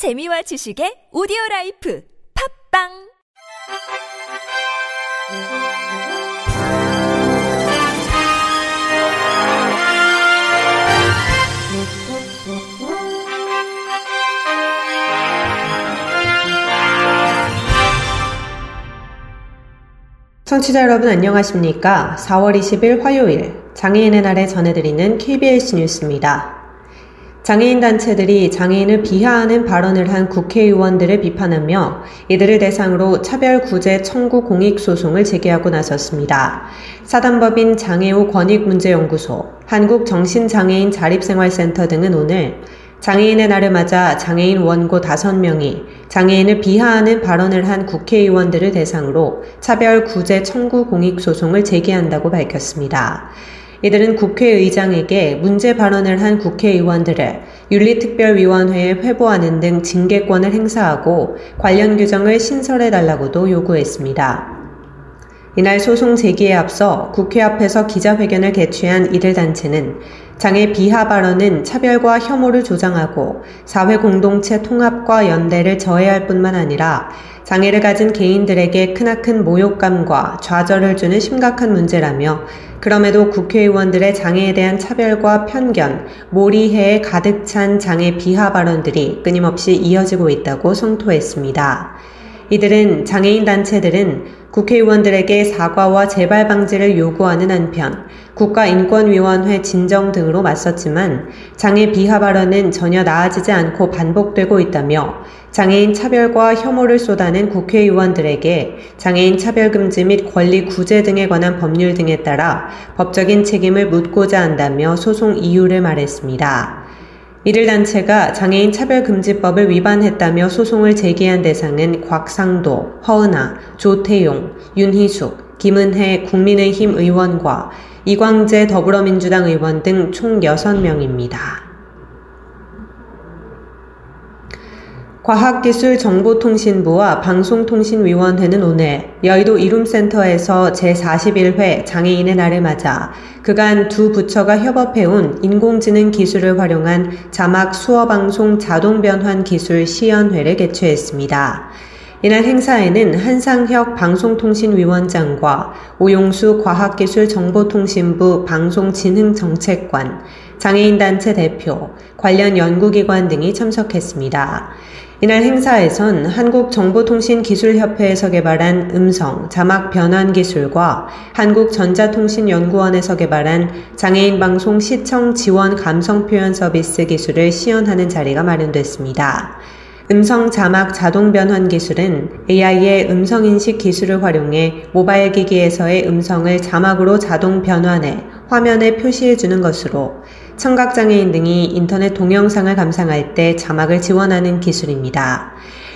재미와 지식의 audio life 팟빵 청취자 여러분 안녕하십니까? 4월 20일 화요일 장애인의 날에 전해드리는 KBS 뉴스입니다. 장애인 단체들이 장애인을 비하하는 발언을 한 국회의원들을 비판하며 이들을 대상으로 차별구제 청구 공익소송을 제기하고 나섰습니다. 사단법인 장애우 권익문제연구소, 한국정신장애인 자립생활센터 등은 오늘 장애인의 날을 맞아 장애인 원고 5명이 장애인을 비하하는 발언을 한 국회의원들을 대상으로 차별구제 청구 공익소송을 제기한다고 밝혔습니다. 이들은 국회의장에게 문제 발언을 한 국회의원들을 윤리특별위원회에 회부하는 등 징계권을 행사하고 관련 규정을 신설해달라고도 요구했습니다. 이날 소송 제기에 앞서 국회 앞에서 기자회견을 개최한 이들 단체는 장애 비하 발언은 차별과 혐오를 조장하고 사회 공동체 통합과 연대를 저해할 뿐만 아니라 장애를 가진 개인들에게 크나큰 모욕감과 좌절을 주는 심각한 문제라며 그럼에도 국회의원들의 장애에 대한 차별과 편견, 몰이해에 가득 찬 장애 비하 발언들이 끊임없이 이어지고 있다고 성토했습니다. 이들은 장애인 단체들은 국회의원들에게 사과와 재발 방지를 요구하는 한편 국가인권위원회 진정 등으로 맞섰지만 장애 비하 발언은 전혀 나아지지 않고 반복되고 있다며 장애인 차별과 혐오를 쏟아낸 국회의원들에게 장애인 차별금지 및 권리 구제 등에 관한 법률 등에 따라 법적인 책임을 묻고자 한다며 소송 이유를 말했습니다. 이들 단체가 장애인 차별금지법을 위반했다며 소송을 제기한 대상은 곽상도, 허은아, 조태용, 윤희숙, 김은혜 국민의힘 의원과 이광재 더불어민주당 의원 등 총 6명입니다. 과학기술정보통신부와 방송통신위원회는 오늘 여의도 이룸센터에서 제41회 장애인의 날을 맞아 그간 두 부처가 협업해온 인공지능 기술을 활용한 자막 수어방송 자동변환 기술 시연회를 개최했습니다. 이날 행사에는 한상혁 방송통신위원장과 오용수 과학기술정보통신부 방송진흥정책관, 장애인단체 대표, 관련 연구기관 등이 참석했습니다. 이날 행사에선 한국정보통신기술협회에서 개발한 음성, 자막 변환 기술과 한국전자통신연구원에서 개발한 장애인 방송 시청 지원 감성 표현 서비스 기술을 시연하는 자리가 마련됐습니다. 음성 자막 자동 변환 기술은 AI의 음성 인식 기술을 활용해 모바일 기기에서의 음성을 자막으로 자동 변환해 화면에 표시해 주는 것으로 청각장애인 등이 인터넷 동영상을 감상할 때 자막을 지원하는 기술입니다.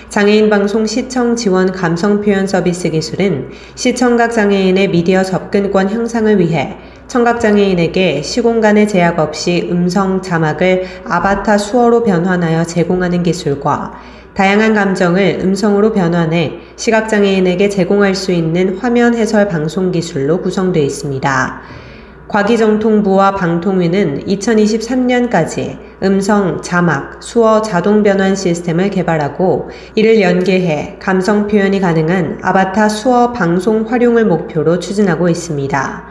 장애인 방송 시청 지원 감성 표현 서비스 기술은 시청각 장애인의 미디어 접근권 향상을 위해 청각장애인에게 시공간의 제약 없이 음성 자막을 아바타 수어로 변환하여 제공하는 기술과 다양한 감정을 음성으로 변환해 시각장애인에게 제공할 수 있는 화면 해설 방송 기술로 구성되어 있습니다. 과기정통부와 방통위는 2023년까지 음성, 자막, 수어 자동 변환 시스템을 개발하고 이를 연계해 감성 표현이 가능한 아바타 수어 방송 활용을 목표로 추진하고 있습니다.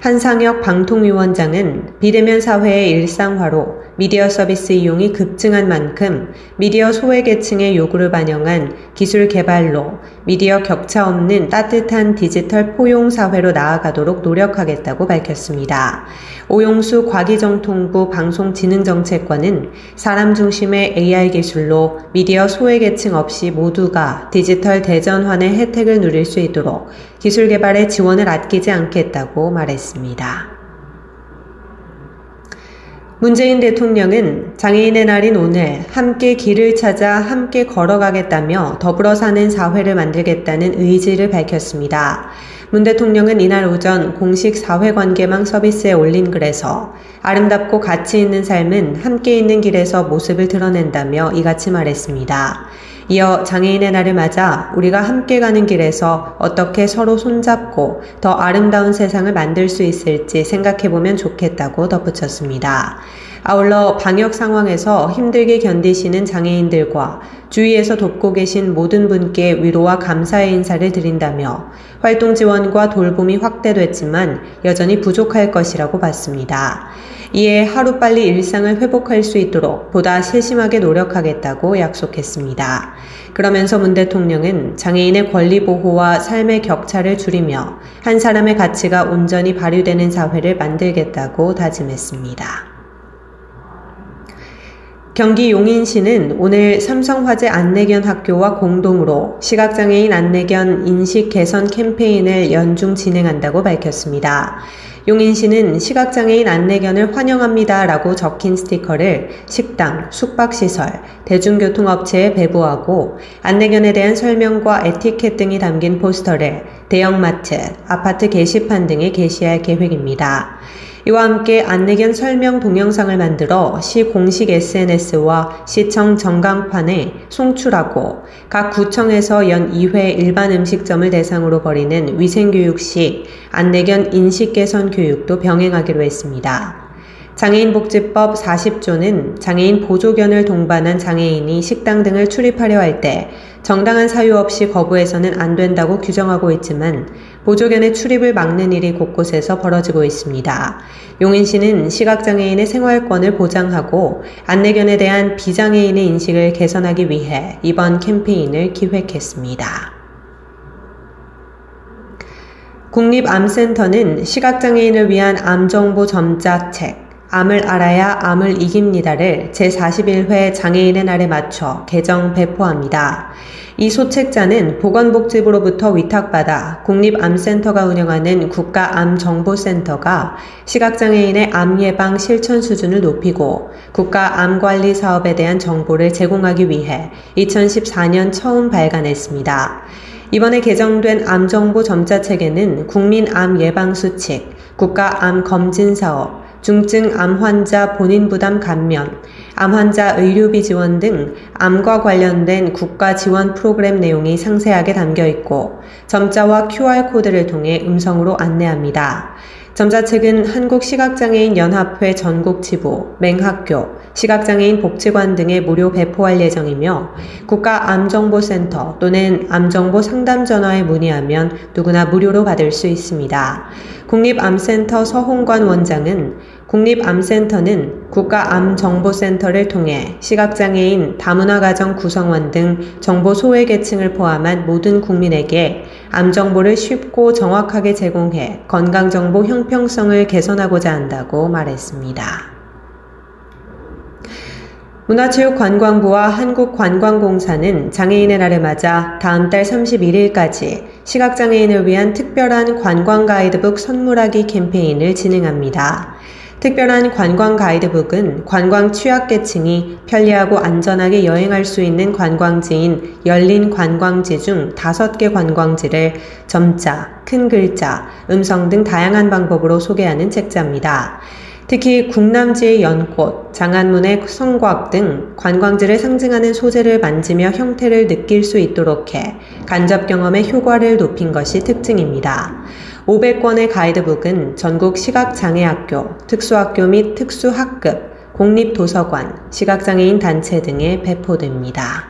한상혁 방통위원장은 비대면 사회의 일상화로 미디어 서비스 이용이 급증한 만큼 미디어 소외계층의 요구를 반영한 기술 개발로 미디어 격차 없는 따뜻한 디지털 포용 사회로 나아가도록 노력하겠다고 밝혔습니다. 오용수 과기정통부 방송진흥정책 관은 사람 중심의 AI 기술로 미디어 소외계층 없이 모두가 디지털 대전환의 혜택을 누릴 수 있도록 기술 개발에 지원을 아끼지 않겠다고 말했습니다. 문재인 대통령은 장애인의 날인 오늘 함께 길을 찾아 함께 걸어가겠다며 더불어 사는 사회를 만들겠다는 의지를 밝혔습니다. 문 대통령은 이날 오전 공식 사회관계망 서비스에 올린 글에서 아름답고 가치 있는 삶은 함께 있는 길에서 모습을 드러낸다며 이같이 말했습니다. 이어 장애인의 날을 맞아 우리가 함께 가는 길에서 어떻게 서로 손잡고 더 아름다운 세상을 만들 수 있을지 생각해보면 좋겠다고 덧붙였습니다. 아울러 방역 상황에서 힘들게 견디시는 장애인들과 주위에서 돕고 계신 모든 분께 위로와 감사의 인사를 드린다며 활동 지원과 돌봄이 확대됐지만 여전히 부족할 것이라고 봤습니다. 이에 하루빨리 일상을 회복할 수 있도록 보다 세심하게 노력하겠다고 약속했습니다. 그러면서 문 대통령은 장애인의 권리 보호와 삶의 격차를 줄이며 한 사람의 가치가 온전히 발휘되는 사회를 만들겠다고 다짐했습니다. 경기 용인시는 오늘 삼성화재 안내견 학교와 공동으로 시각장애인 안내견 인식 개선 캠페인을 연중 진행한다고 밝혔습니다. 용인시는 시각장애인 안내견을 환영합니다 라고 적힌 스티커를 식당, 숙박시설, 대중교통업체에 배부하고 안내견에 대한 설명과 에티켓 등이 담긴 포스터를 대형마트, 아파트 게시판 등에 게시할 계획입니다. 이와 함께 안내견 설명 동영상을 만들어 시 공식 SNS와 시청 전광판에 송출하고 각 구청에서 연 2회 일반 음식점을 대상으로 벌이는 위생교육 시 안내견 인식 개선 교육도 병행하기로 했습니다. 장애인복지법 40조는 장애인 보조견을 동반한 장애인이 식당 등을 출입하려 할 때 정당한 사유 없이 거부해서는 안 된다고 규정하고 있지만 보조견의 출입을 막는 일이 곳곳에서 벌어지고 있습니다. 용인시는 시각장애인의 생활권을 보장하고 안내견에 대한 비장애인의 인식을 개선하기 위해 이번 캠페인을 기획했습니다. 국립암센터는 시각장애인을 위한 암정보 점자책, 암을 알아야 암을 이깁니다를 제41회 장애인의 날에 맞춰 개정 배포합니다. 이 소책자는 보건복지부로부터 위탁받아 국립암센터가 운영하는 국가암정보센터가 시각장애인의 암 예방 실천 수준을 높이고 국가암관리 사업에 대한 정보를 제공하기 위해 2014년 처음 발간했습니다. 이번에 개정된 암정보 점자책에는 국민암 예방 수칙, 국가암 검진 사업, 중증 암 환자 본인 부담 감면, 암 환자 의료비 지원 등 암과 관련된 국가 지원 프로그램 내용이 상세하게 담겨 있고 점자와 QR코드를 통해 음성으로 안내합니다. 점자책은 한국시각장애인 연합회 전국 지부, 맹학교, 시각장애인 복지관 등에 무료 배포할 예정이며 국가암정보센터 또는 암정보 상담 전화에 문의하면 누구나 무료로 받을 수 있습니다. 국립암센터 서홍관 원장은 국립암센터는 국가암정보센터를 통해 시각장애인, 다문화 가정 구성원 등 정보 소외계층을 포함한 모든 국민에게 암정보를 쉽고 정확하게 제공해 건강정보 형평성을 개선하고자 한다고 말했습니다. 문화체육관광부와 한국관광공사는 장애인의 날을 맞아 다음 달 31일까지 시각장애인을 위한 특별한 관광 가이드북 선물하기 캠페인을 진행합니다. 특별한 관광 가이드북은 관광 취약계층이 편리하고 안전하게 여행할 수 있는 관광지인 열린 관광지 중 다섯 개 관광지를 점자, 큰 글자, 음성 등 다양한 방법으로 소개하는 책자입니다. 특히 국남지의 연꽃, 장안문의 성곽 등 관광지를 상징하는 소재를 만지며 형태를 느낄 수 있도록 해 간접 경험의 효과를 높인 것이 특징입니다. 500권의 가이드북은 전국 시각장애학교, 특수학교 및 특수학급, 공립도서관, 시각장애인 단체 등에 배포됩니다.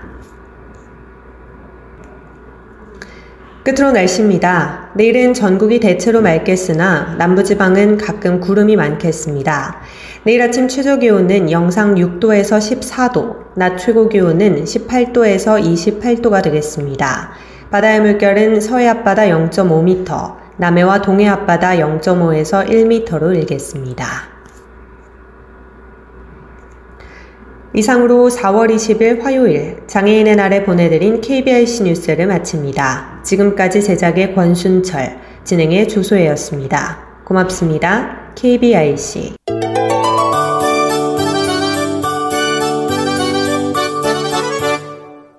끝으로 날씨입니다. 내일은 전국이 대체로 맑겠으나 남부지방은 가끔 구름이 많겠습니다. 내일 아침 최저 기온은 영상 6도에서 14도, 낮 최고 기온은 18도에서 28도가 되겠습니다. 바다의 물결은 서해 앞바다 0.5m, 남해와 동해 앞바다 0.5에서 1m로 일겠습니다. 이상으로 4월 20일 화요일 장애인의 날에 보내드린 KBIC 뉴스를 마칩니다. 지금까지 제작의 권순철, 진행의 조소혜였습니다. 고맙습니다. KBIC